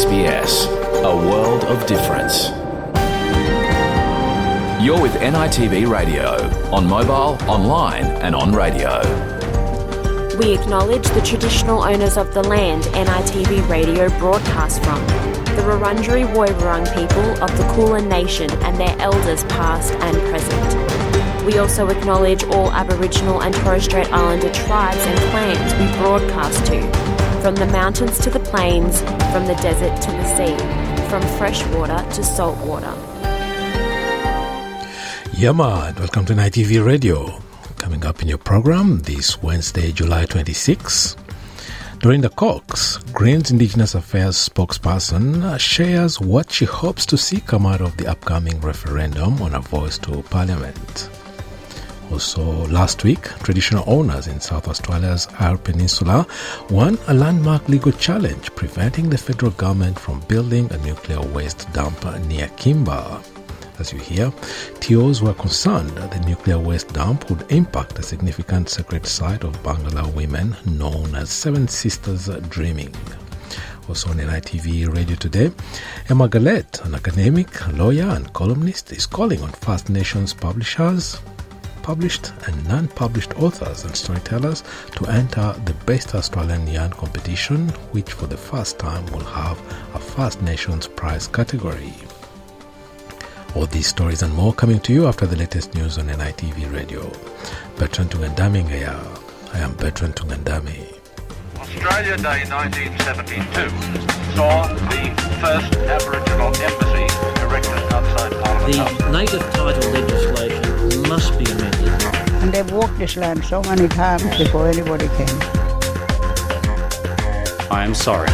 SBS, a world of difference. You're with NITV Radio, on mobile, online, and on radio. We acknowledge the traditional owners of the land NITV Radio broadcasts from, the Wurundjeri Woiwurrung people of the Kulin Nation and their elders past and present. We also acknowledge all Aboriginal and Torres Strait Islander tribes and clans we broadcast to, from the mountains to the plains, from the desert to the sea, from fresh water to salt water. Yeah, man. Welcome to NITV Radio. Coming up in your program this Wednesday, July 26. Dorinda Cox, Greens Indigenous Affairs spokesperson shares what she hopes to see come out of the upcoming referendum on a voice to Parliament. Also, last week, traditional owners in South Australia's Eyre Peninsula won a landmark legal challenge preventing the federal government from building a nuclear waste dump near Kimba. As you hear, TOs were concerned that the nuclear waste dump would impact a significant sacred site of Barngarla women known as Seven Sisters Dreaming. Also on NITV Radio today, Emma Galette, an academic, lawyer, and columnist, is calling on First Nations publishers, published and non-published authors and storytellers to enter the Best Australian Yarn competition, which for the first time will have a First Nations prize category. All these stories and more coming to you after the latest news on NITV Radio. Bertrand Tungandami Ngaya. I am Bertrand Tungandami. Australia Day 1972 saw the first Aboriginal embassy erected outside Parliament House. The native title legislation must be amended. And they've walked this land so many times before anybody came. I am sorry.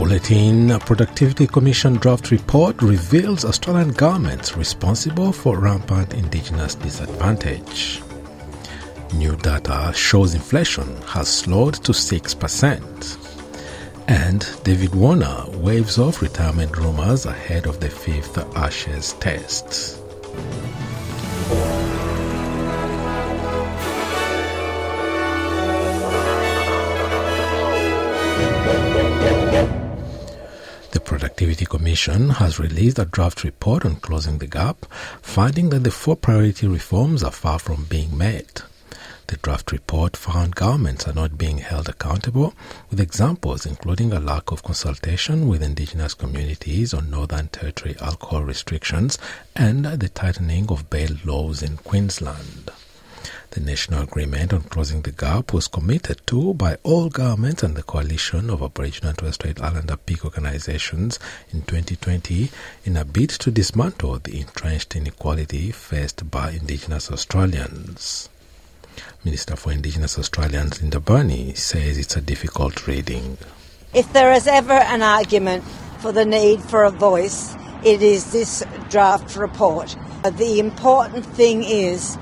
Bulletin, a Productivity Commission draft report reveals Australian governments responsible for rampant Indigenous disadvantage. New data shows inflation has slowed to 6%. And David Warner waves off retirement rumors ahead of the fifth Ashes test. The Productivity Commission has released a draft report on closing the gap, finding that the four priority reforms are far from being met. The draft report found governments are not being held accountable, with examples including a lack of consultation with Indigenous communities on Northern Territory alcohol restrictions and the tightening of bail laws in Queensland. The national agreement on closing the gap was committed to by all governments and the coalition of Aboriginal and Torres Strait Islander peak organizations in 2020 in a bid to dismantle the entrenched inequality faced by Indigenous Australians. Minister for Indigenous Australians Linda Burney says it's a difficult reading. If there is ever an argument for the need for a voice, it is this draft report. The important thing is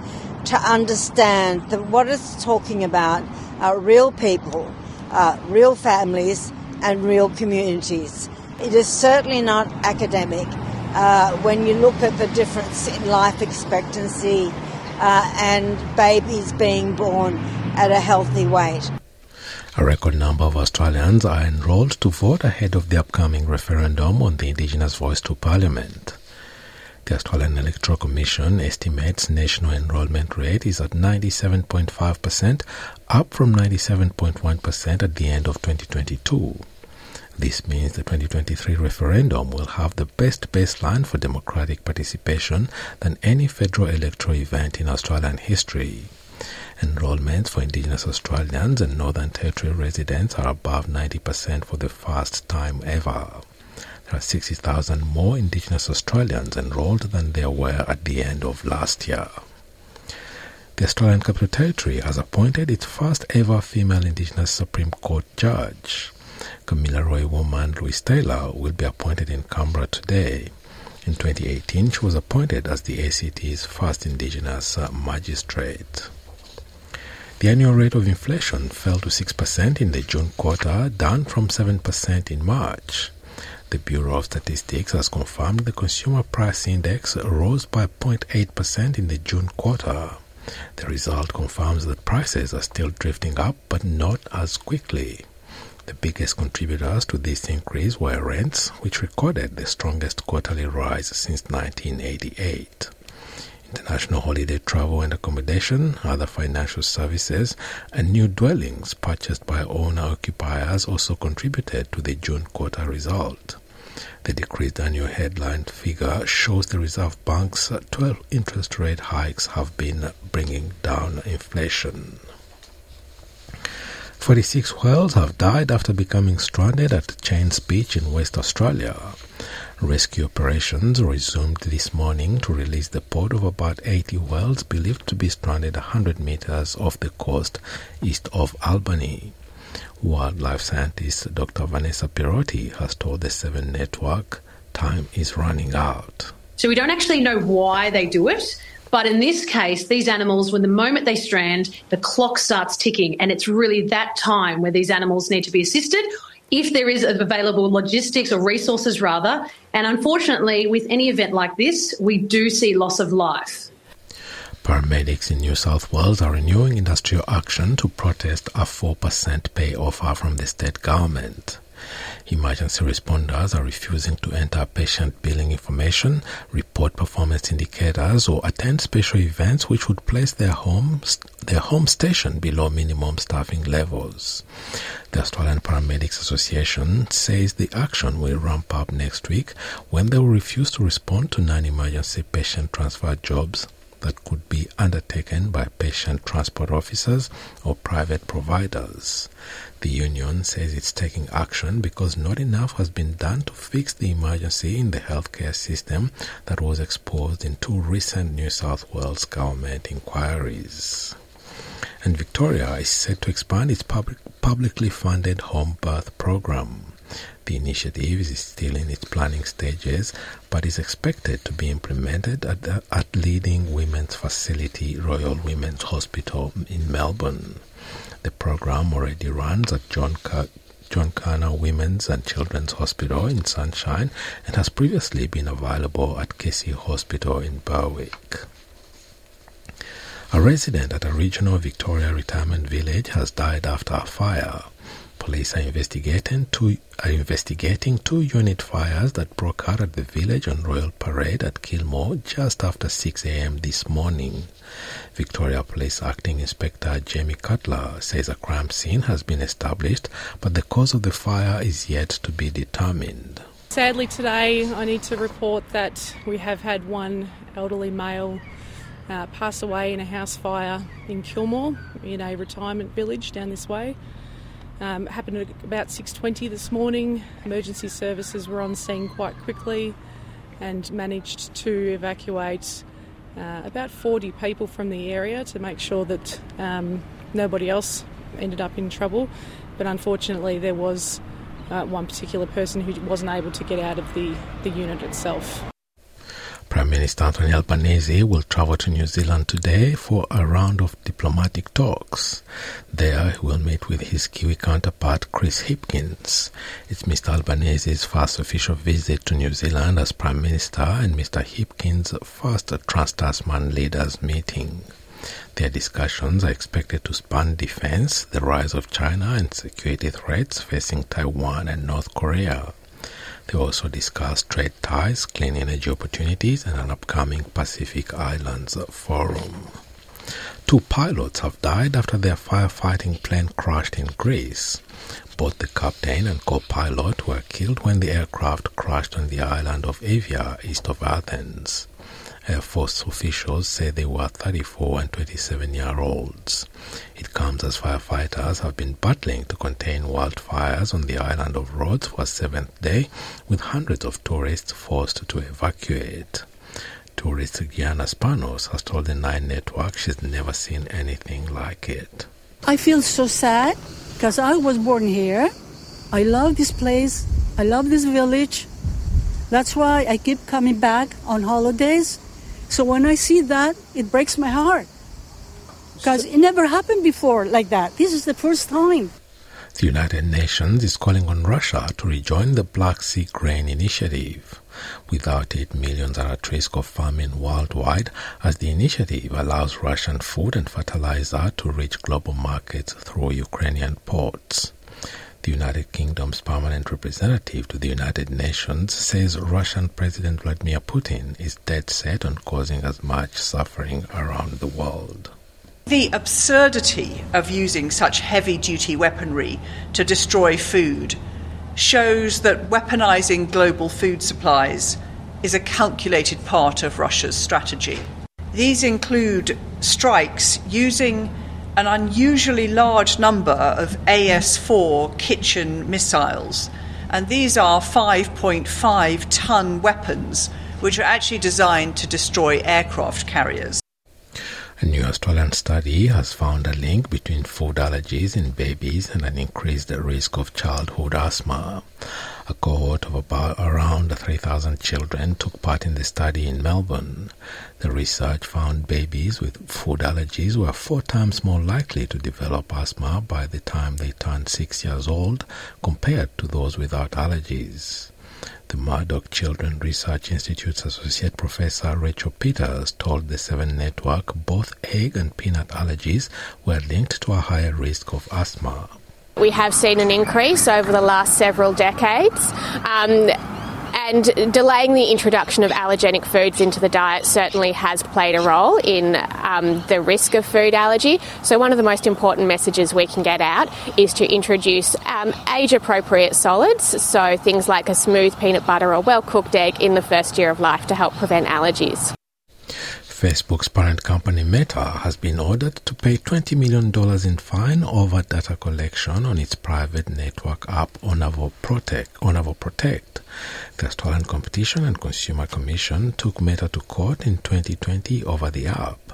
to understand that what it's talking about are real people, uh, real families, and real communities. It is certainly not academic. Uh, when you look at the difference in life expectancy uh, and babies being born at a healthy weight. A record number of Australians are enrolled to vote ahead of the upcoming referendum on the Indigenous Voice to Parliament. The Australian Electoral Commission estimates national enrolment rate is at 97.5%, up from 97.1% at the end of 2022. This means the 2023 referendum will have the best baseline for democratic participation than any federal electoral event in Australian history. Enrollments for Indigenous Australians and Northern Territory residents are above 90% for the first time ever. There are 60,000 more Indigenous Australians enrolled than there were at the end of last year. The Australian Capital Territory has appointed its first ever female Indigenous Supreme Court judge. Kamilaroi woman Louise Taylor will be appointed in Canberra today. In 2018, she was appointed as the ACT's first Indigenous magistrate. The annual rate of inflation fell to 6% in the June quarter, down from 7% in March. The Bureau of Statistics has confirmed the consumer price index rose by 0.8% in the June quarter. The result confirms that prices are still drifting up, but not as quickly. The biggest contributors to this increase were rents, which recorded the strongest quarterly rise since 1988. International holiday travel and accommodation, other financial services, and new dwellings purchased by owner occupiers also contributed to the June quarter result. The decreased annual headline figure shows the Reserve Bank's 12 interest rate hikes have been bringing down inflation. 46 whales have died after becoming stranded at Cheynes Beach in West Australia. Rescue operations resumed this morning to release the pod of about 80 whales believed to be stranded 100 meters off the coast east of Albany. Wildlife scientist Dr. Vanessa Pirotta has told the Seven Network time is running out. So we don't actually know why they do it. But in this case, these animals, when the moment they strand, the clock starts ticking, and it's really that time where these animals need to be assisted if there is available logistics or resources rather. And unfortunately, with any event like this, we do see loss of life. Paramedics in New South Wales are renewing industrial action to protest a 4% pay offer from the state government. Emergency responders are refusing to enter patient billing information, report performance indicators, or attend special events which would place their home, their home station below minimum staffing levels. The Australian Paramedics Association says the action will ramp up next week when they will refuse to respond to non-emergency patient transfer jobs that could be undertaken by patient transport officers or private providers. The union says it's taking action because not enough has been done to fix the emergency in the healthcare system that was exposed in two recent New South Wales government inquiries. And Victoria is set to expand its public, publicly funded home birth program. The initiative is still in its planning stages, but is expected to be implemented at, the, at leading women's facility Royal Women's Hospital in Melbourne. The program already runs at John, Joan Kirner Women's and Children's Hospital in Sunshine and has previously been available at Casey Hospital in Berwick. A resident at a regional Victoria retirement village has died after a fire. Police are investigating two are investigating two unit fires that broke out at the village on Royal Parade at Kilmore just after 6 a.m. this morning. Victoria Police Acting Inspector Jamie Cutler says a crime scene has been established, but the cause of the fire is yet to be determined. Sadly, today I need to report that we have had one elderly male uh, pass away in a house fire in Kilmore, in a retirement village down this way. Um, happened at about 6:20 this morning. Emergency services were on scene quite quickly and managed to evacuate uh, about 40 people from the area to make sure that um, nobody else ended up in trouble. But unfortunately, there was uh, one particular person who wasn't able to get out of the, the unit itself. Prime Minister Anthony Albanese will travel to New Zealand today for a round of diplomatic talks. There, he will meet with his Kiwi counterpart Chris Hipkins. It's Mr. Albanese's first official visit to New Zealand as Prime Minister and Mr. Hipkins' first Trans Tasman leaders meeting. Their discussions are expected to span defense, the rise of China, and security threats facing Taiwan and North Korea. They also discussed trade ties, clean energy opportunities, and an upcoming Pacific Islands Forum. Two pilots have died after their firefighting plane crashed in Greece. Both the captain and co-pilot were killed when the aircraft crashed on the island of Evia, east of Athens. Air Force officials say they were 34 and 27 year olds. It comes as firefighters have been battling to contain wildfires on the island of Rhodes for a seventh day, with hundreds of tourists forced to evacuate. Tourist Gianna Spanos has told the Nine Network she's never seen anything like it. I feel so sad because I was born here. I love this place. I love this village. That's why I keep coming back on holidays. So when I see that, it breaks my heart. Because it never happened before like that. This is the first time. The United Nations is calling on Russia to rejoin the Black Sea Grain Initiative. Without it, millions are at risk of famine worldwide as the initiative allows Russian food and fertilizer to reach global markets through Ukrainian ports. The United Kingdom's permanent representative to the United Nations says Russian President Vladimir Putin is dead set on causing as much suffering around the world. The absurdity of using such heavy duty weaponry to destroy food shows that weaponizing global food supplies is a calculated part of Russia's strategy. These include strikes using an unusually large number of AS 4 kitchen missiles, and these are 5.5 ton weapons which are actually designed to destroy aircraft carriers. A new Australian study has found a link between food allergies in babies and an increased risk of childhood asthma. A cohort of about around 3,000 children took part in the study in Melbourne. The research found babies with food allergies were four times more likely to develop asthma by the time they turned six years old compared to those without allergies. The Murdoch Children Research Institute's Associate Professor Rachel Peters told the Seven Network both egg and peanut allergies were linked to a higher risk of asthma. We have seen an increase over the last several decades. Um, and delaying the introduction of allergenic foods into the diet certainly has played a role in um, the risk of food allergy. So, one of the most important messages we can get out is to introduce um, age appropriate solids, so things like a smooth peanut butter or well cooked egg in the first year of life to help prevent allergies. Facebook's parent company Meta has been ordered to pay $20 million in fine over data collection on its private network app Onavo Protect. Onavo Protect. The Australian Competition and Consumer Commission took Meta to court in 2020 over the app.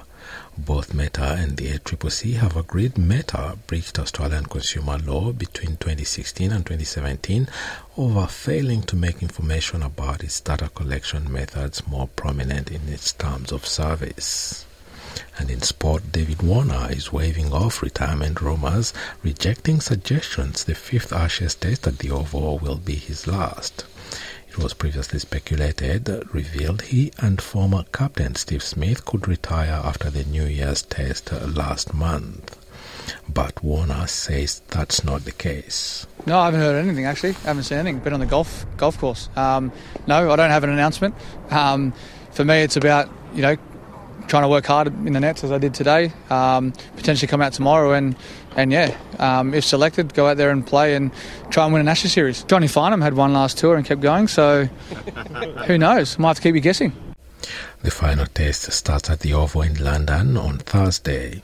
Both Meta and the ACCC have agreed Meta breached Australian consumer law between 2016 and 2017 over failing to make information about its data collection methods more prominent in its terms of service. And in sport, David Warner is waving off retirement rumors, rejecting suggestions the fifth Ashes test at the Oval will be his last. It was previously speculated, revealed he and former captain Steve Smith could retire after the New Year's test last month. But Warner says that's not the case. No, I haven't heard anything actually. I haven't seen anything. Been on the golf golf course. Um, no, I don't have an announcement. Um, for me, it's about you know trying to work hard in the nets as I did today. Um, potentially come out tomorrow and and yeah, um, if selected, go out there and play and try and win an Ashes series. Johnny Farnham had one last tour and kept going, so who knows? Might have to keep you guessing. The final test starts at the Oval in London on Thursday.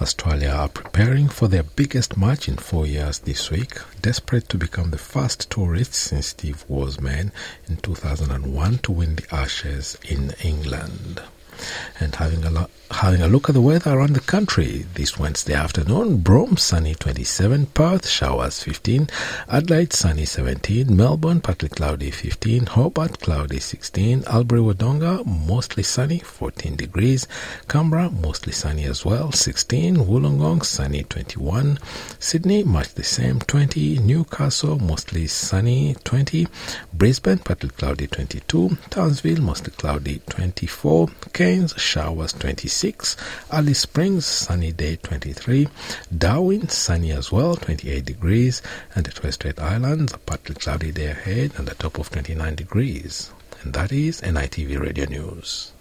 Australia are preparing for their biggest match in four years this week, desperate to become the first tourists since Steve Waugh's men in 2001 to win the Ashes in England and having a, lo- having a look at the weather around the country this Wednesday afternoon. Broome, sunny 27, Perth, showers 15, Adelaide, sunny 17, Melbourne, partly cloudy 15, Hobart, cloudy 16, Albury Wodonga, mostly sunny 14 degrees, Canberra, mostly sunny as well 16, Wollongong, sunny 21, Sydney, much the same 20, Newcastle, mostly sunny 20, Brisbane, partly cloudy 22, Townsville, mostly cloudy 24, Cairns, showers 26, Alice Springs, sunny day 23, Darwin, sunny as well 28 degrees, and the Torres Strait Islands, a partly cloudy day ahead and a top of 29 degrees. And that is NITV Radio News.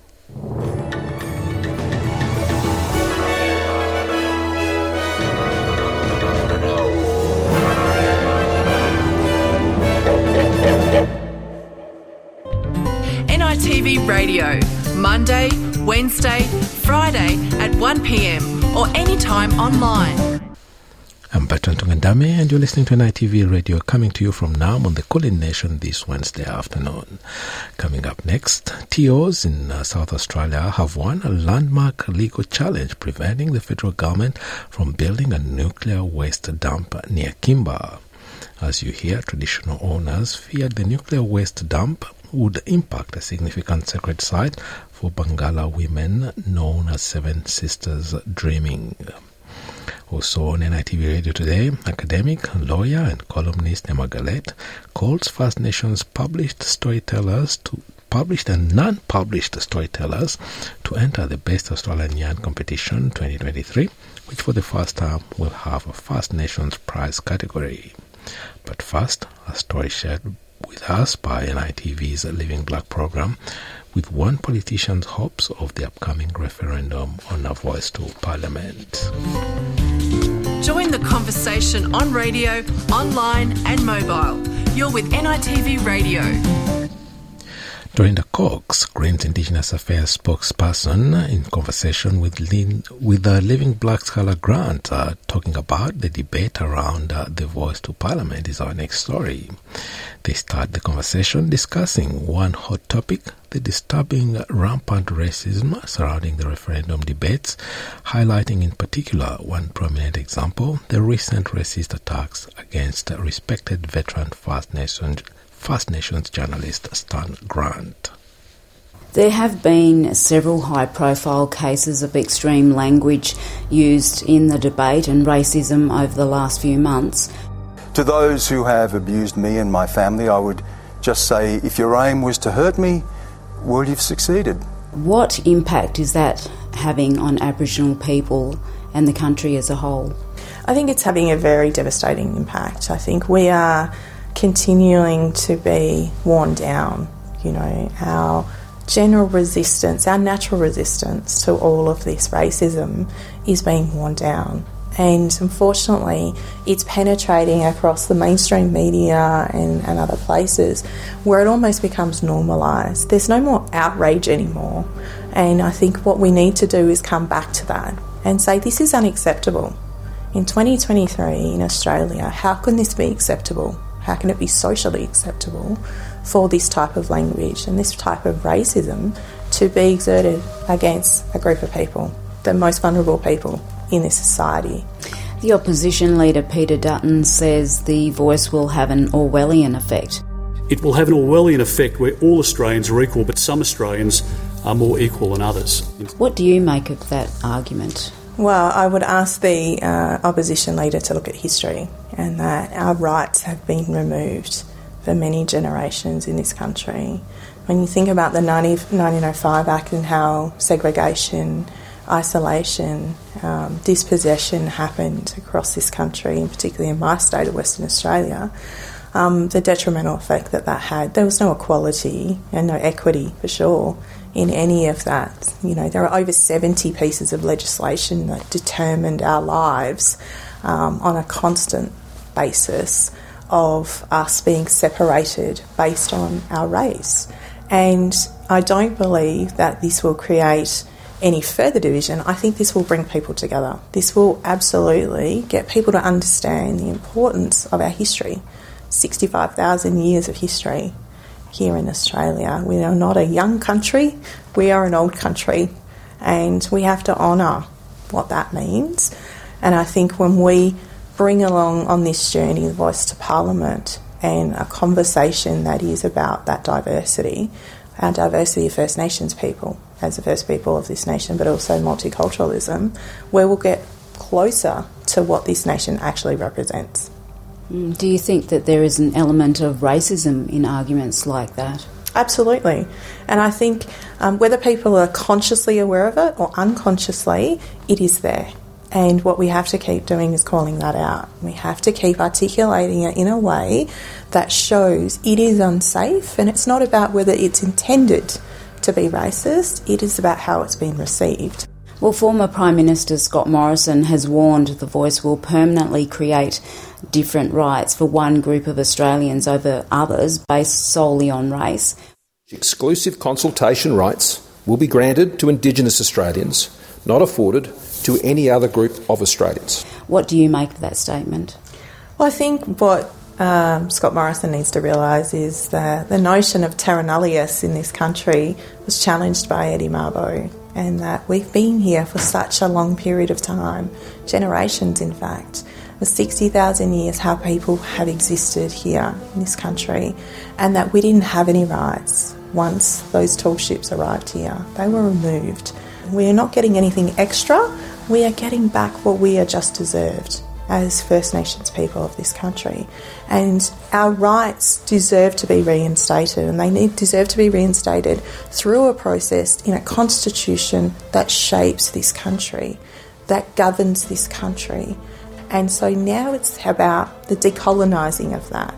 NITV Radio, Monday, Wednesday, Friday at 1pm or anytime online. I'm Bertrand Tungandame, and you're listening to NITV Radio coming to you from Naarm on the Kulin Nation this Wednesday afternoon. Coming up next, TOs in uh, South Australia have won a landmark legal challenge preventing the federal government from building a nuclear waste dump near Kimba. As you hear, traditional owners feared the nuclear waste dump would impact a significant sacred site for Barngarla women known as Seven Sisters Dreaming. Also on NITV Radio today, academic, lawyer, and columnist Emma Galet calls First Nations published storytellers to published and non-published storytellers to enter the Best Australian Yarn Competition 2023, which for the first time will have a First Nations prize category. But first, a story shared with us by NITV's Living Black program with one politician's hopes of the upcoming referendum on a voice to parliament. Join the conversation on radio, online, and mobile. You're with NITV Radio. Dorinda Cox, Greens Indigenous Affairs spokesperson in conversation with Lin, with the Living Black's Karla Grant, uh, talking about the debate around uh, the voice to Parliament is our next story. They start the conversation discussing one hot topic, the disturbing rampant racism surrounding the referendum debates, highlighting in particular one prominent example, the recent racist attacks against respected veteran First Nations First Nations journalist Stan Grant. There have been several high profile cases of extreme language used in the debate and racism over the last few months. To those who have abused me and my family, I would just say if your aim was to hurt me, well, you've succeeded. What impact is that having on Aboriginal people and the country as a whole? I think it's having a very devastating impact. I think we are continuing to be worn down. You know, our general resistance, our natural resistance to all of this racism is being worn down. And unfortunately, it's penetrating across the mainstream media and, and other places where it almost becomes normalised. There's no more outrage anymore. And I think what we need to do is come back to that and say this is unacceptable. In 2023 in Australia, how can this be acceptable? How can it be socially acceptable for this type of language and this type of racism to be exerted against a group of people, the most vulnerable people in this society? The opposition leader Peter Dutton says the voice will have an Orwellian effect. It will have an Orwellian effect where all Australians are equal, but some Australians are more equal than others. What do you make of that argument? Well, I would ask the uh, opposition leader to look at history and that our rights have been removed for many generations in this country. When you think about the 90, 1905 Act and how segregation, isolation, um, dispossession happened across this country, and particularly in my state of Western Australia, um, the detrimental effect that that had. There was no equality and no equity for sure in any of that. You know, there are over 70 pieces of legislation that determined our lives um, on a constant basis of us being separated based on our race. And I don't believe that this will create any further division. I think this will bring people together. This will absolutely get people to understand the importance of our history 65,000 years of history here in Australia. We are not a young country, we are an old country, and we have to honour what that means. And I think when we bring along on this journey the voice to Parliament and a conversation that is about that diversity, our diversity of First Nations people as the first people of this nation, but also multiculturalism, where we'll get closer to what this nation actually represents. Mm, do you think that there is an element of racism in arguments like that? Absolutely. And I think um, whether people are consciously aware of it or unconsciously, it is there. And what we have to keep doing is calling that out. We have to keep articulating it in a way that shows it is unsafe and it's not about whether it's intended to be racist, it is about how it's been received. Well, former Prime Minister Scott Morrison has warned the voice will permanently create different rights for one group of Australians over others based solely on race. Exclusive consultation rights will be granted to Indigenous Australians, not afforded to any other group of Australians. What do you make of that statement? Well, I think what um, Scott Morrison needs to realise is that the notion of terra nullius in this country was challenged by Eddie Mabo, and that we've been here for such a long period of time, generations in fact. For 60,000 years, how people have existed here in this country, and that we didn't have any rights. once those tall ships arrived here. They were removed. We are not getting anything extra, we are getting back what we are just deserved as First Nations people of this country. And our rights deserve to be reinstated, and they need, deserve to be reinstated through a process in a constitution that shapes this country, that governs this country. And so now it's about the decolonising of that.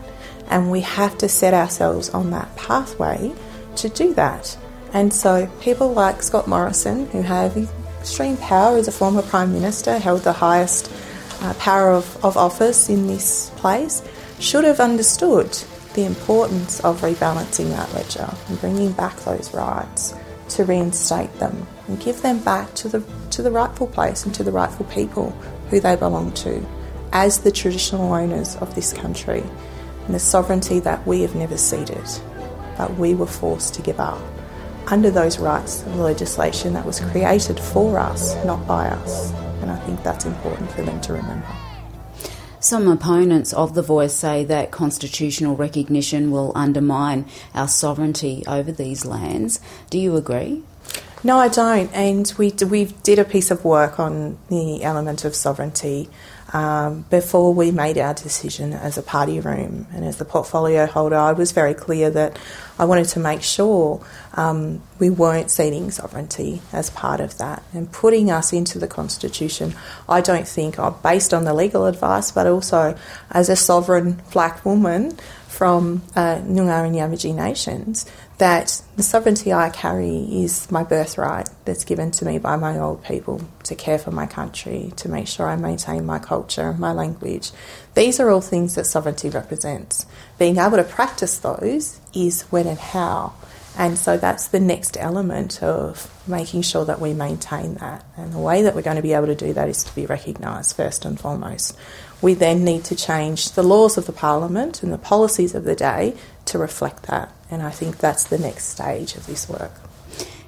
And we have to set ourselves on that pathway to do that. And so people like Scott Morrison, who have extreme power as a former Prime Minister, held the highest uh, power of, of office in this place, should have understood the importance of rebalancing that ledger and bringing back those rights to reinstate them and give them back to the, to the rightful place and to the rightful people who they belong to as the traditional owners of this country and the sovereignty that we have never ceded, but we were forced to give up under those rights of legislation that was created for us, not by us. And I think that's important for them to remember. Some opponents of the voice say that constitutional recognition will undermine our sovereignty over these lands. Do you agree? No, I don't. And we we did a piece of work on the element of sovereignty um, before we made our decision as a party room and as the portfolio holder, I was very clear that I wanted to make sure um, we weren't ceding sovereignty as part of that and putting us into the constitution. I don't think, uh, based on the legal advice, but also as a sovereign black woman from uh, Noongar and Yamatji nations, that the sovereignty I carry is my birthright that's given to me by my old people to care for my country, to make sure I maintain my culture and my language. These are all things that sovereignty represents. Being able to practice those is when and how. And so that's the next element of making sure that we maintain that. And the way that we're going to be able to do that is to be recognised first and foremost. We then need to change the laws of the Parliament and the policies of the day to reflect that. And I think that's the next stage of this work.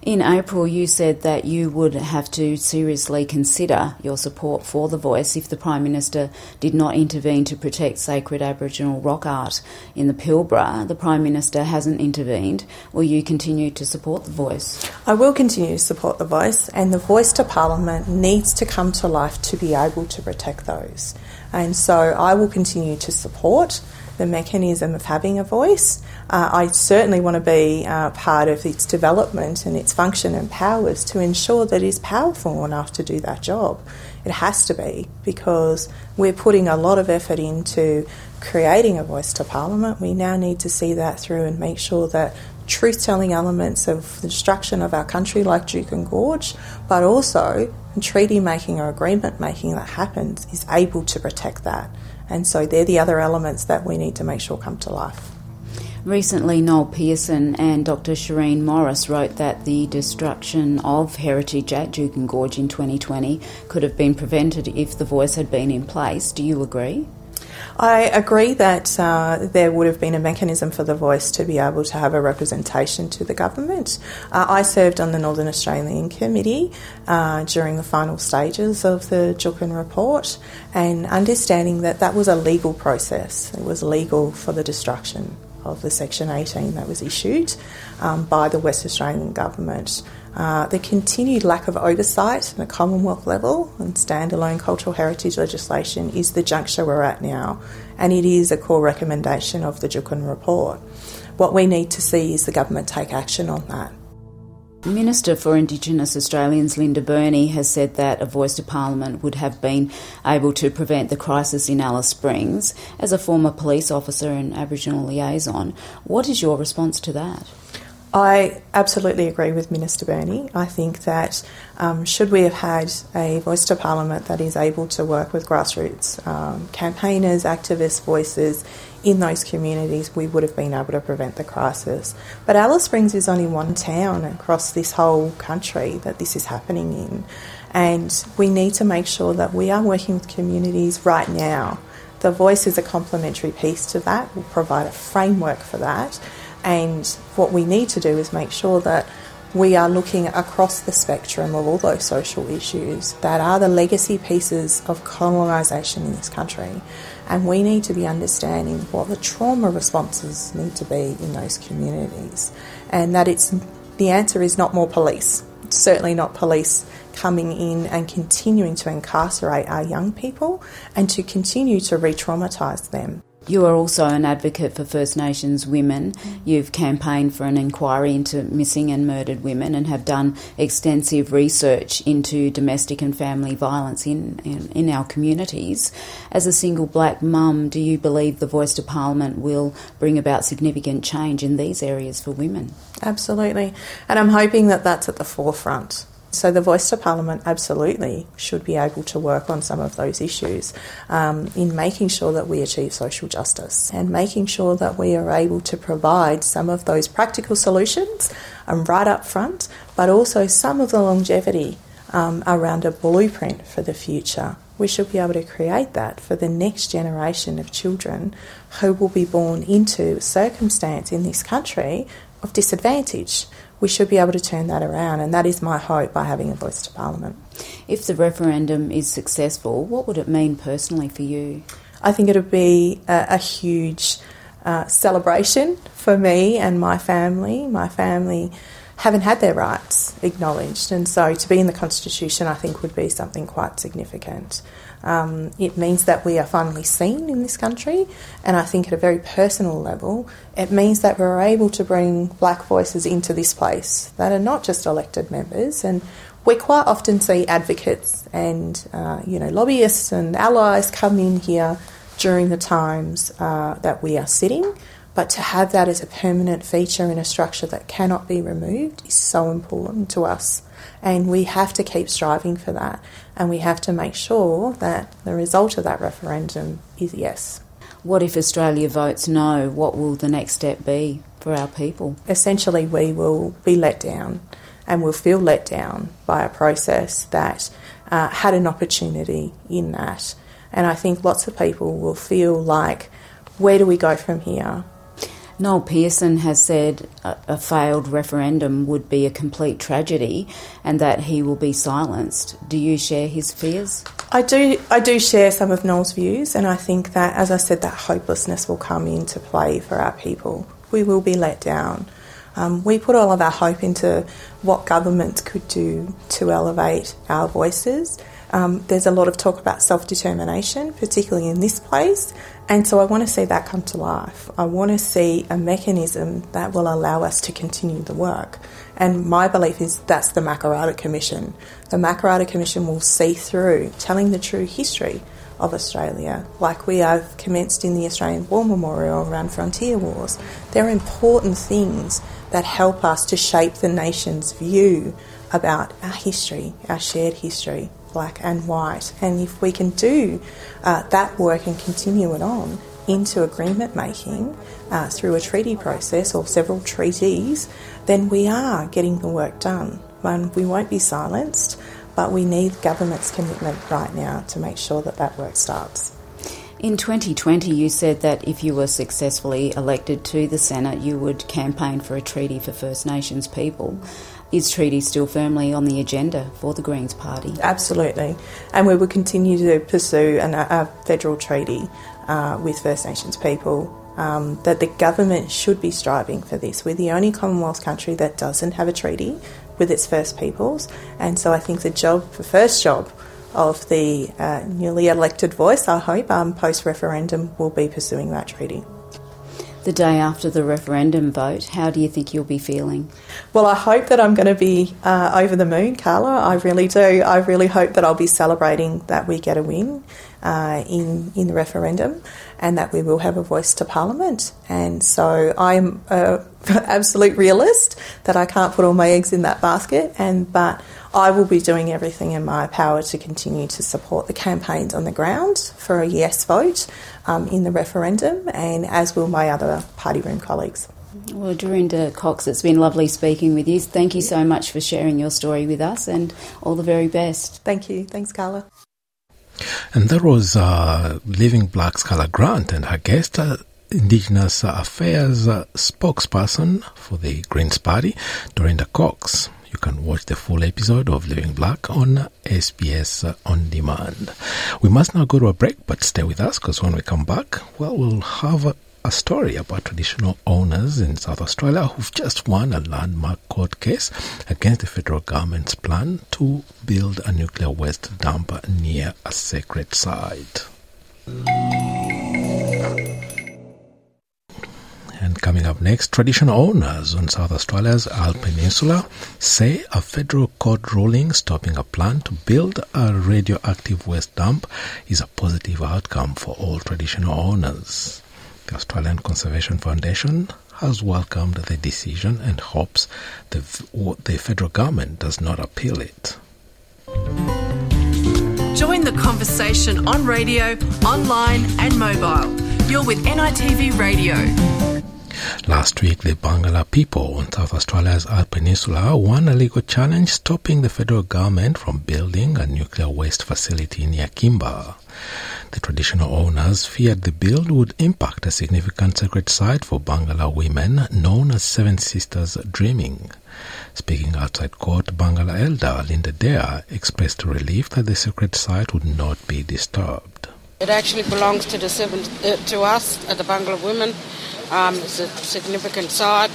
In April, you said that you would have to seriously consider your support for The Voice if the Prime Minister did not intervene to protect sacred Aboriginal rock art in the Pilbara. The Prime Minister hasn't intervened. Will you continue to support The Voice? I will continue to support The Voice, and The Voice to Parliament needs to come to life to be able to protect those. And so I will continue to support the mechanism of having a voice. Uh, I certainly want to be uh, part of its development and its function and powers to ensure that it is powerful enough to do that job. It has to be because we're putting a lot of effort into creating a voice to Parliament. We now need to see that through and make sure that truth telling elements of the destruction of our country, like Juukan Gorge, but also treaty making or agreement making that happens, is able to protect that. And so they're the other elements that we need to make sure come to life. Recently, Noel Pearson and Dr. Shireen Morris wrote that the destruction of heritage at Juukan Gorge in 2020 could have been prevented if the voice had been in place. Do you agree? I agree that uh, there would have been a mechanism for the voice to be able to have a representation to the government. Uh, I served on the Northern Australian Committee uh, during the final stages of the Juukan report and understanding that that was a legal process. It was legal for the destruction of the Section 18 that was issued um, by the West Australian Government. Uh, the continued lack of oversight at a Commonwealth level and standalone cultural heritage legislation is the juncture we're at now, and it is a core recommendation of the Juukan report. What we need to see is the government take action on that. Minister for Indigenous Australians Linda Burney has said that a voice to Parliament would have been able to prevent the crisis in Alice Springs. As a former police officer and Aboriginal liaison, what is your response to that? I absolutely agree with Minister Burney. I think that um, should we have had a voice to Parliament that is able to work with grassroots um, campaigners, activists, voices in those communities, we would have been able to prevent the crisis. But Alice Springs is only one town across this whole country that this is happening in. And we need to make sure that we are working with communities right now. The voice is a complementary piece to that, we'll provide a framework for that. And what we need to do is make sure that we are looking across the spectrum of all those social issues that are the legacy pieces of colonisation in this country. And we need to be understanding what the trauma responses need to be in those communities. And that it's the answer is not more police. certainly not police coming in and continuing to incarcerate our young people and to continue to re traumatise them. You are also an advocate for First Nations women. You've campaigned for an inquiry into missing and murdered women and have done extensive research into domestic and family violence in, in, in our communities. As a single black mum, do you believe the Voice to Parliament will bring about significant change in these areas for women? Absolutely. And I'm hoping that that's at the forefront. So the Voice to Parliament absolutely should be able to work on some of those issues um, in making sure that we achieve social justice and making sure that we are able to provide some of those practical solutions um, right up front, but also some of the longevity um, around a blueprint for the future. We should be able to create that for the next generation of children who will be born into circumstance in this country of disadvantage we should be able to turn that around, and that is my hope by having a voice to Parliament. If the referendum is successful, what would it mean personally for you? I think it would be a, a huge uh, celebration for me and my family. My family haven't had their rights acknowledged, and so to be in the Constitution, I think, would be something quite significant. Um, it means that we are finally seen in this country, and I think at a very personal level, it means that we're able to bring black voices into this place that are not just elected members. And we quite often see advocates and uh, you know lobbyists and allies come in here during the times uh, that we are sitting. But to have that as a permanent feature in a structure that cannot be removed is so important to us. And we have to keep striving for that. And we have to make sure that the result of that referendum is yes. What if Australia votes no? What will the next step be for our people? Essentially, we will be let down and we'll feel let down by a process that uh, had an opportunity in that. And I think lots of people will feel like, where do we go from here? Noel Pearson has said a, a, failed referendum would be a complete tragedy and that he will be silenced. Do you share his fears? I do I do share some of Noel's views and I think that as I said that hopelessness will come into play for our people. We will be let down. Um, we put all of our hope into what governments could do to elevate our voices. Um, there's a lot of talk about self determination, particularly in this place, and so I want to see that come to life. I want to see a mechanism that will allow us to continue the work. And my belief is that's the Makarrata Commission. The Makarrata Commission will see through telling the true history of Australia, like we have commenced in the Australian War Memorial around frontier wars. They're important things that help us to shape the nation's view about our history, our shared history, black and white. And if we can do uh, that work and continue it on into agreement making uh, through a treaty process or several treaties, then we are getting the work done. And we won't be silenced, but we need government's commitment right now to make sure that that work starts. In 2020, you said that if you were successfully elected to the Senate, you would campaign for a treaty for First Nations people. Is treaty still firmly on the agenda for the Greens Party? Absolutely, and we will continue to pursue an, a federal treaty uh, with First Nations people. Um, that the government should be striving for this. We're the only Commonwealth country that doesn't have a treaty with its First Peoples, and so I think the job, the first job of the uh, newly elected voice, I hope, um, post referendum, will be pursuing that treaty the day after the referendum vote, how do you think you'll be feeling? Well, I hope that I'm going to be uh, over the moon, Karla. I really do. I really hope that I'll be celebrating that we get a win uh, in in the referendum, and that we will have a voice to Parliament. And so I'm an absolute realist that I can't put all my eggs in that basket, and but I will be doing everything in my power to continue to support the campaigns on the ground for a yes vote um, in the referendum, and as will my other party room colleagues. Well, Dorinda Cox, it's been lovely speaking with you. Thank you so much for sharing your story with us, and all the very best. Thank you. Thanks, Karla. And that was uh, Living Black's Karla Grant and her guest, uh, Indigenous Affairs spokesperson for the Greens Party, Dorinda Cox. You can watch the full episode of Living Black on SBS On Demand. We must now go to a break, but stay with us because when we come back, well, we'll have a, a story about traditional owners in South Australia who've just won a landmark court case against the federal government's plan to build a nuclear waste dump near a sacred site. And coming up next, traditional owners on South Australia's Eyre Peninsula say a federal court ruling stopping a plan to build a radioactive waste dump is a positive outcome for all traditional owners. The Australian Conservation Foundation has welcomed the decision and hopes the, the federal government does not appeal it. Join the conversation on radio, online, and mobile. You're with NITV Radio. Last week, the Barngarla people on South Australia's Eyre Peninsula won a legal challenge stopping the federal government from building a nuclear waste facility near Kimba. The traditional owners feared the build would impact a significant sacred site for Barngarla women known as Seven Sisters Dreaming. Speaking outside court, Bangala elder Linda Dare expressed relief that the sacred site would not be disturbed. It actually belongs to the seven, uh, to us, uh, the Barngarla women. Um, it's a significant site,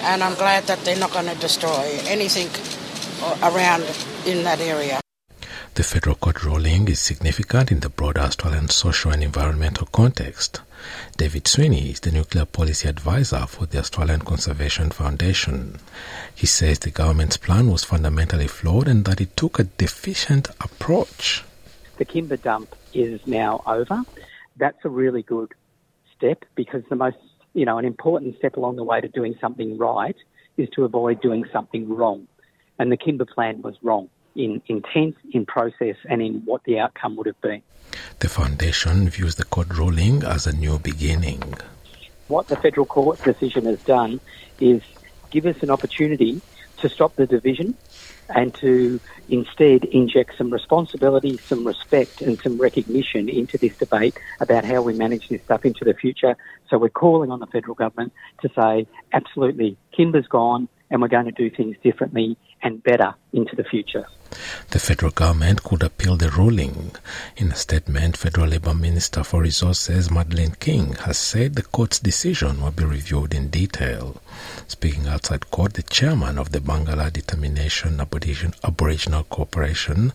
and I'm glad that they're not going to destroy anything around in that area. The federal court ruling is significant in the broader Australian social and environmental context. David Sweeney is the nuclear policy advisor for the Australian Conservation Foundation. He says the government's plan was fundamentally flawed and that it took a deficient approach. The Kimba dump is now over. That's a really good step because the most, you know, an important step along the way to doing something right is to avoid doing something wrong. And the Kimba plan was wrong in intent, in process, and in what the outcome would have been. The Foundation views the court ruling as a new beginning. What the federal court decision has done is give us an opportunity to stop the division and to instead inject some responsibility, some respect, and some recognition into this debate about how we manage this stuff into the future. So we're calling on the federal government to say, absolutely, Kimba's gone, and we're going to do things differently and better into the future. The federal government could appeal the ruling. In a statement, Federal Labour Minister for Resources Madeleine King has said the court's decision will be reviewed in detail. Speaking outside court, the chairman of the Barngarla Determination Aboriginal Corporation,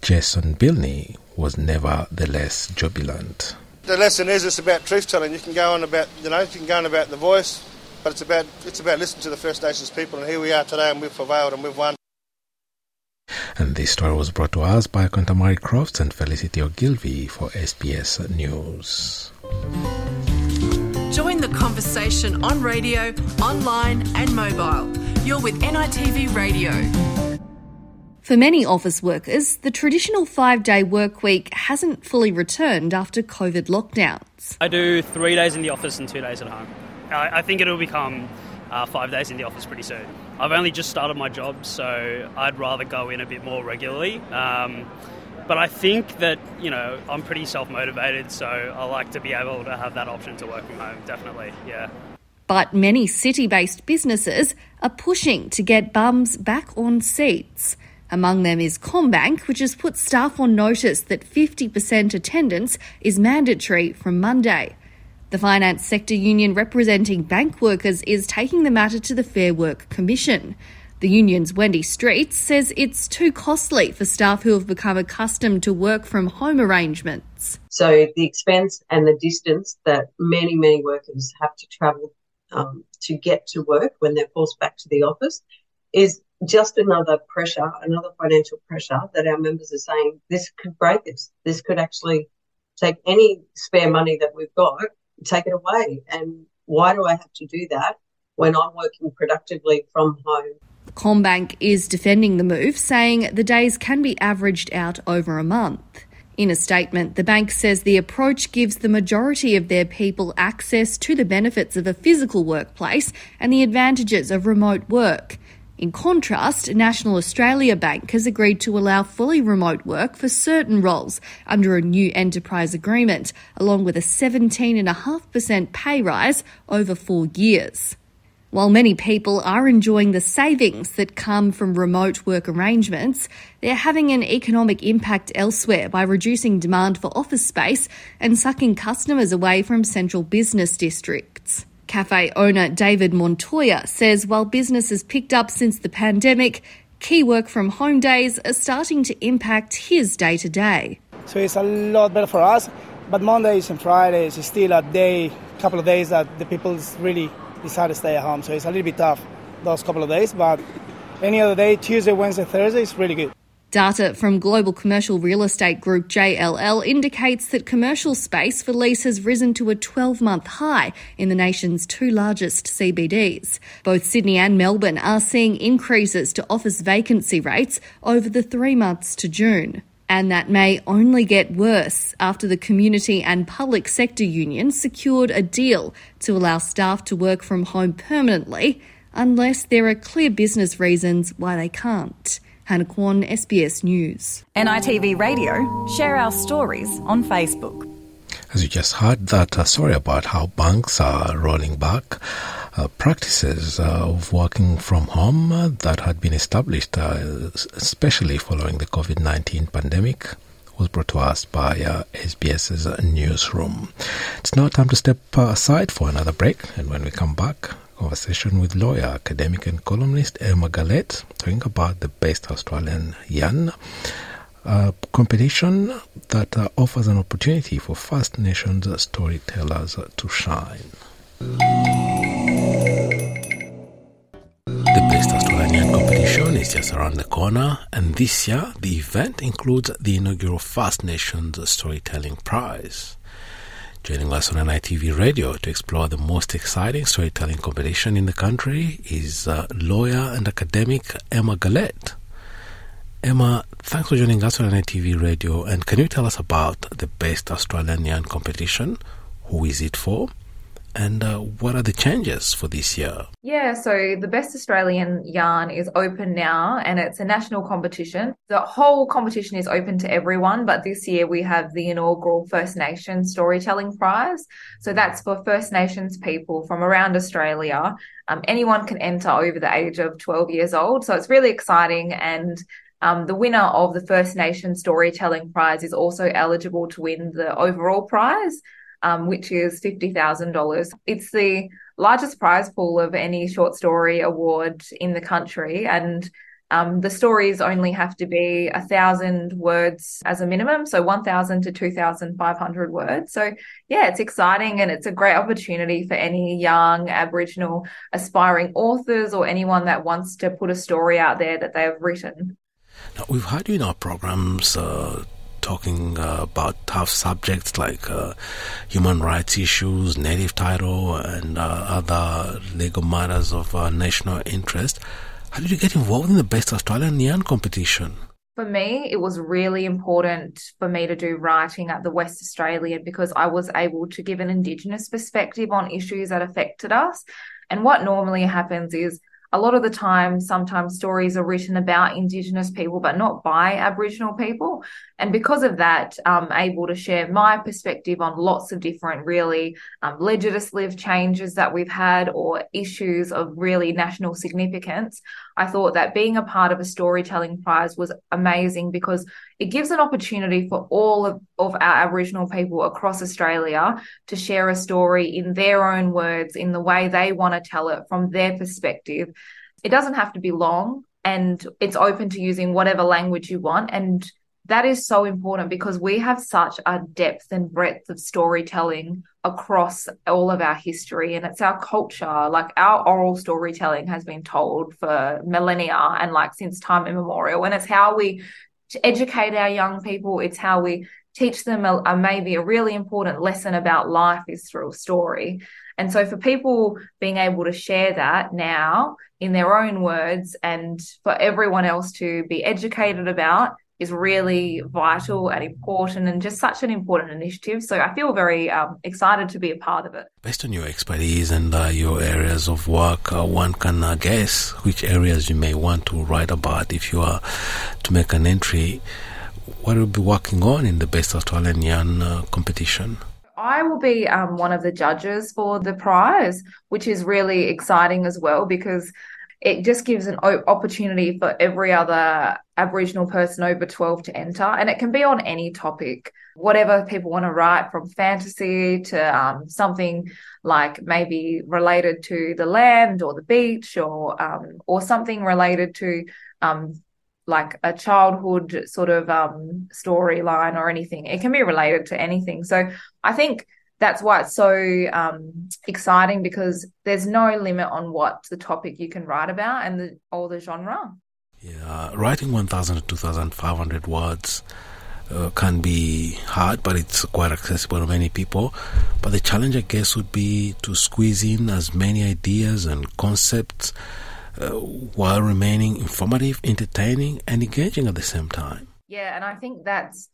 Jason Bilney, was nevertheless jubilant. The lesson is it's about truth telling. You can go on about you know you can go on about the voice, but it's about it's about listening to the First Nations people. And here we are today, and we've prevailed and we've won. And this story was brought to us by Contamari Crofts and Felicity Ogilvy for SBS News. Join the conversation on radio, online, and mobile. You're with NITV Radio. For many office workers, the traditional five day work week hasn't fully returned after COVID lockdowns. I do three days in the office and two days at home. I, I think it'll become uh, five days in the office pretty soon. I've only just started my job, so I'd rather go in a bit more regularly. Um, but I think that, you know, I'm pretty self motivated, so I like to be able to have that option to work from home, definitely, yeah. But many city based businesses are pushing to get bums back on seats. Among them is CommBank, which has put staff on notice that 50% attendance is mandatory from Monday. The finance sector union representing bank workers is taking the matter to the Fair Work Commission. The union's Wendy Streets says it's too costly for staff who have become accustomed to work from home arrangements. So, the expense and the distance that many, many workers have to travel um, to get to work when they're forced back to the office is just another pressure, another financial pressure that our members are saying this could break us. This could actually take any spare money that we've got take it away. And why do I have to do that when I'm working productively from home? CommBank is defending the move, saying the days can be averaged out over a month. In a statement, the bank says the approach gives the majority of their people access to the benefits of a physical workplace and the advantages of remote work. In contrast, National Australia Bank has agreed to allow fully remote work for certain roles under a new enterprise agreement, along with a 17.5% pay rise over four years. While many people are enjoying the savings that come from remote work arrangements, they're having an economic impact elsewhere by reducing demand for office space and sucking customers away from central business districts. Cafe owner David Montoya says while business has picked up since the pandemic, key work from home days are starting to impact his day to day. So it's a lot better for us, but Mondays and Fridays is still a day, couple of days that the people really decide to stay at home. So it's a little bit tough those couple of days, but any other day, Tuesday, Wednesday, Thursday, is really good. Data from global commercial real estate group JLL indicates that commercial space for lease has risen to a 12 month high in the nation's two largest CBDs. Both Sydney and Melbourne are seeing increases to office vacancy rates over the three months to June. And that may only get worse after the community and public sector unions secured a deal to allow staff to work from home permanently unless there are clear business reasons why they can't. Hannah Kwon, SBS News. NITV Radio, share our stories on Facebook. As you just heard that uh, story about how banks are rolling back uh, practices uh, of working from home uh, that had been established, uh, especially following the COVID 19 pandemic, was brought to us by uh, SBS's newsroom. It's now time to step aside for another break, and when we come back, conversation with lawyer, academic, and columnist Emma Garlett talking about the Best Australian Yarn uh, competition that uh, offers an opportunity for First Nations storytellers to shine. The Best Australian competition is just around the corner, and this year the event includes the inaugural First Nations Storytelling Prize. Joining us on NITV Radio to explore the most exciting storytelling competition in the country is uh, lawyer and academic Emma Garlett. Emma, thanks for joining us on NITV Radio. And can you tell us about the Best Australian Yarn competition? Who is it for? And uh, what are the changes for this year? Yeah, so the Best Australian Yarn is open now and it's a national competition. The whole competition is open to everyone, but this year we have the inaugural First Nations Storytelling Prize. So that's for First Nations people from around Australia. Um, anyone can enter over the age of 12 years old. So it's really exciting and um, the winner of the First Nation Storytelling Prize is also eligible to win the overall prize um, which is $50,000. It's the largest prize pool of any short story award in the country. And um, the stories only have to be a thousand words as a minimum, so 1,000 to 2,500 words. So, yeah, it's exciting and it's a great opportunity for any young Aboriginal aspiring authors or anyone that wants to put a story out there that they have written. Now, we've had you in our programs uh, talking uh, about tough subjects like uh, human rights issues, native title, and uh, other legal matters of uh, national interest. How did you get involved in the Best Australian Yarn competition? For me, it was really important for me to do writing at the West Australian because I was able to give an Indigenous perspective on issues that affected us. And what normally happens is a lot of the time, sometimes stories are written about Indigenous people, but not by Aboriginal people. And because of that, I'm able to share my perspective on lots of different, really um, legislative changes that we've had or issues of really national significance. I thought that being a part of a storytelling prize was amazing because it gives an opportunity for all of, of our Aboriginal people across Australia to share a story in their own words, in the way they want to tell it from their perspective. It doesn't have to be long and it's open to using whatever language you want. And that is so important because we have such a depth and breadth of storytelling across all of our history and it's our culture. Like our oral storytelling has been told for millennia and like since time immemorial and it's how we educate our young people. It's how we teach them a, a maybe a really important lesson about life is through a story. And so for people being able to share that now in their own words and for everyone else to be educated about is really vital and important and just such an important initiative. So I feel very um, excited to be a part of it. Based on your expertise and uh, your areas of work, uh, one can uh, guess which areas you may want to write about if you are to make an entry. What will be working on in the Best Australian Yarn uh, competition? I will be um, one of the judges for the prize, which is really exciting as well because it just gives an opportunity for every other Aboriginal person over 12 to enter. And it can be on any topic, whatever people want to write from fantasy to um, something like maybe related to the land or the beach or, um, or something related to um, like a childhood sort of um, storyline or anything. It can be related to anything. So I think that's why it's so um, exciting because there's no limit on what the topic you can write about and the, or the genre. Yeah, writing 1,000 to 2,500 words uh, can be hard, but it's quite accessible to many people. But the challenge, I guess, would be to squeeze in as many ideas and concepts uh, while remaining informative, entertaining, and engaging at the same time. Yeah, and I think that's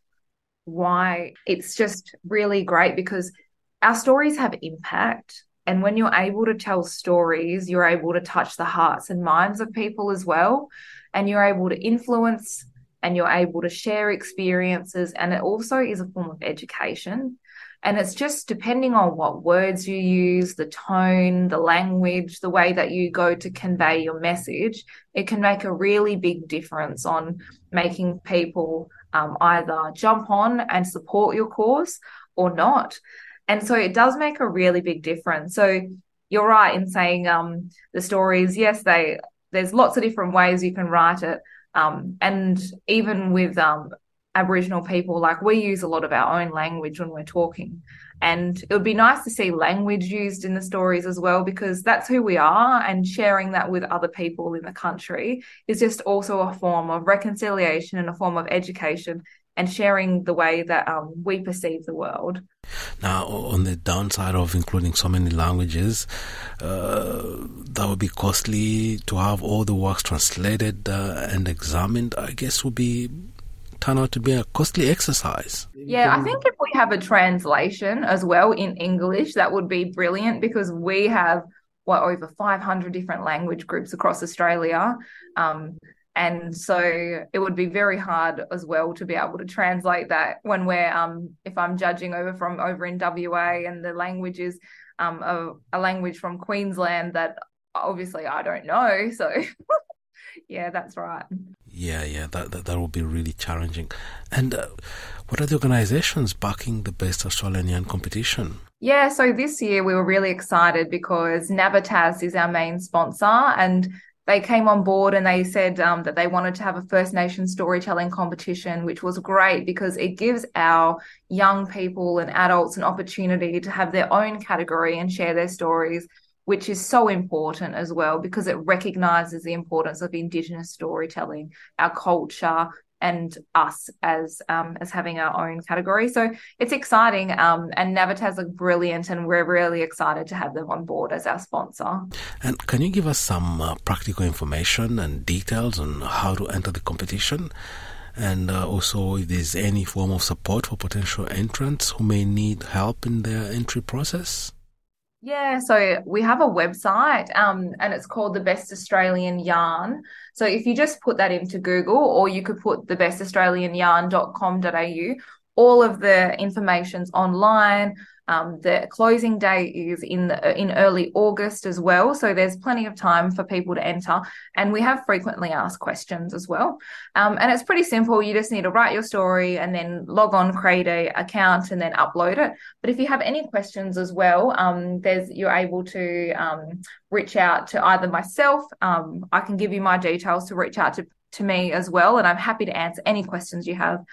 why it's just really great because our stories have impact. And when you're able to tell stories, you're able to touch the hearts and minds of people as well. And you're able to influence and you're able to share experiences. And it also is a form of education. And it's just depending on what words you use, the tone, the language, the way that you go to convey your message, it can make a really big difference on making people um, either jump on and support your cause or not. And so it does make a really big difference. So you're right in saying um, the stories, yes, they there's lots of different ways you can write it. Um, and even with um, Aboriginal people, like we use a lot of our own language when we're talking. And it would be nice to see language used in the stories as well, because that's who we are. And sharing that with other people in the country is just also a form of reconciliation and a form of education and sharing the way that um, we perceive the world. Now, on the downside of including so many languages, uh, that would be costly to have all the works translated uh, and examined. I guess would be turn out to be a costly exercise. Yeah, I think if we have a translation as well in English, that would be brilliant because we have what over 500 different language groups across Australia. Um, and so it would be very hard as well to be able to translate that when we're um if i'm judging over from over in wa and the language is um a, a language from queensland that obviously i don't know so yeah that's right. Yeah yeah that that, that will be really challenging. And uh, what are the organizations backing the best australian competition? Yeah, so this year we were really excited because Navitas is our main sponsor and they came on board and they said um, that they wanted to have a First Nation storytelling competition, which was great because it gives our young people and adults an opportunity to have their own category and share their stories, which is so important as well because it recognizes the importance of Indigenous storytelling, our culture, and us as um, as having our own category. So it's exciting, um, and Navitas are brilliant, and we're really excited to have them on board as our sponsor. And can you give us some uh, practical information and details on how to enter the competition? And uh, also, if there's any form of support for potential entrants who may need help in their entry process? Yeah, so we have a website um, and it's called the Best Australian Yarn. So if you just put that into Google or you could put the bestaustralianyarn.com.au, all of the information's online. Um, the closing date is in the, in early August as well, so there's plenty of time for people to enter. And we have frequently asked questions as well. Um, and it's pretty simple. You just need to write your story and then log on, create a account, and then upload it. But if you have any questions as well, um, there's you're able to um, reach out to either myself. Um, I can give you my details to reach out to to me as well, and I'm happy to answer any questions you have.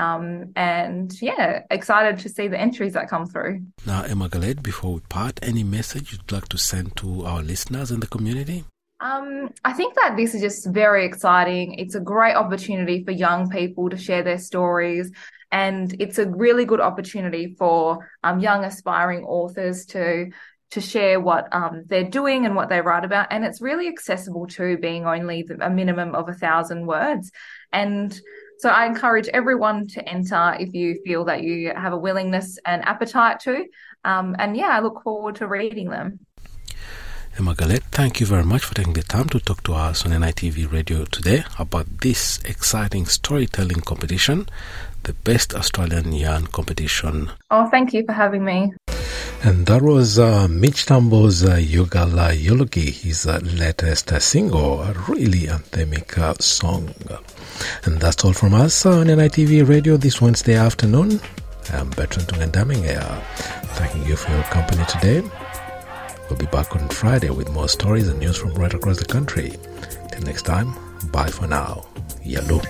Um, and yeah, excited to see the entries that come through. Now, Emma Garlett, before we part, any message you'd like to send to our listeners in the community? Um, I think that this is just very exciting. It's a great opportunity for young people to share their stories. And it's a really good opportunity for um, young aspiring authors to to share what um, they're doing and what they write about. And it's really accessible to being only a minimum of a thousand words. And So I encourage everyone to enter if you feel that you have a willingness and appetite to. Um, and yeah, I look forward to reading them. Emma Garlett, thank you very much for taking the time to talk to us on NITV Radio today about this exciting storytelling competition, the Best Australian Yarn Competition. Oh, thank you for having me. And that was uh, Mitch Tambo's uh, Yugala Yologi, his uh, latest uh, single, a really anthemic uh, song. And that's all from us on NITV Radio this Wednesday afternoon. I'm Bertrand Tungandame here, thanking you for your company today. We'll be back on Friday with more stories and news from right across the country. Till next time, bye for now. Yellow.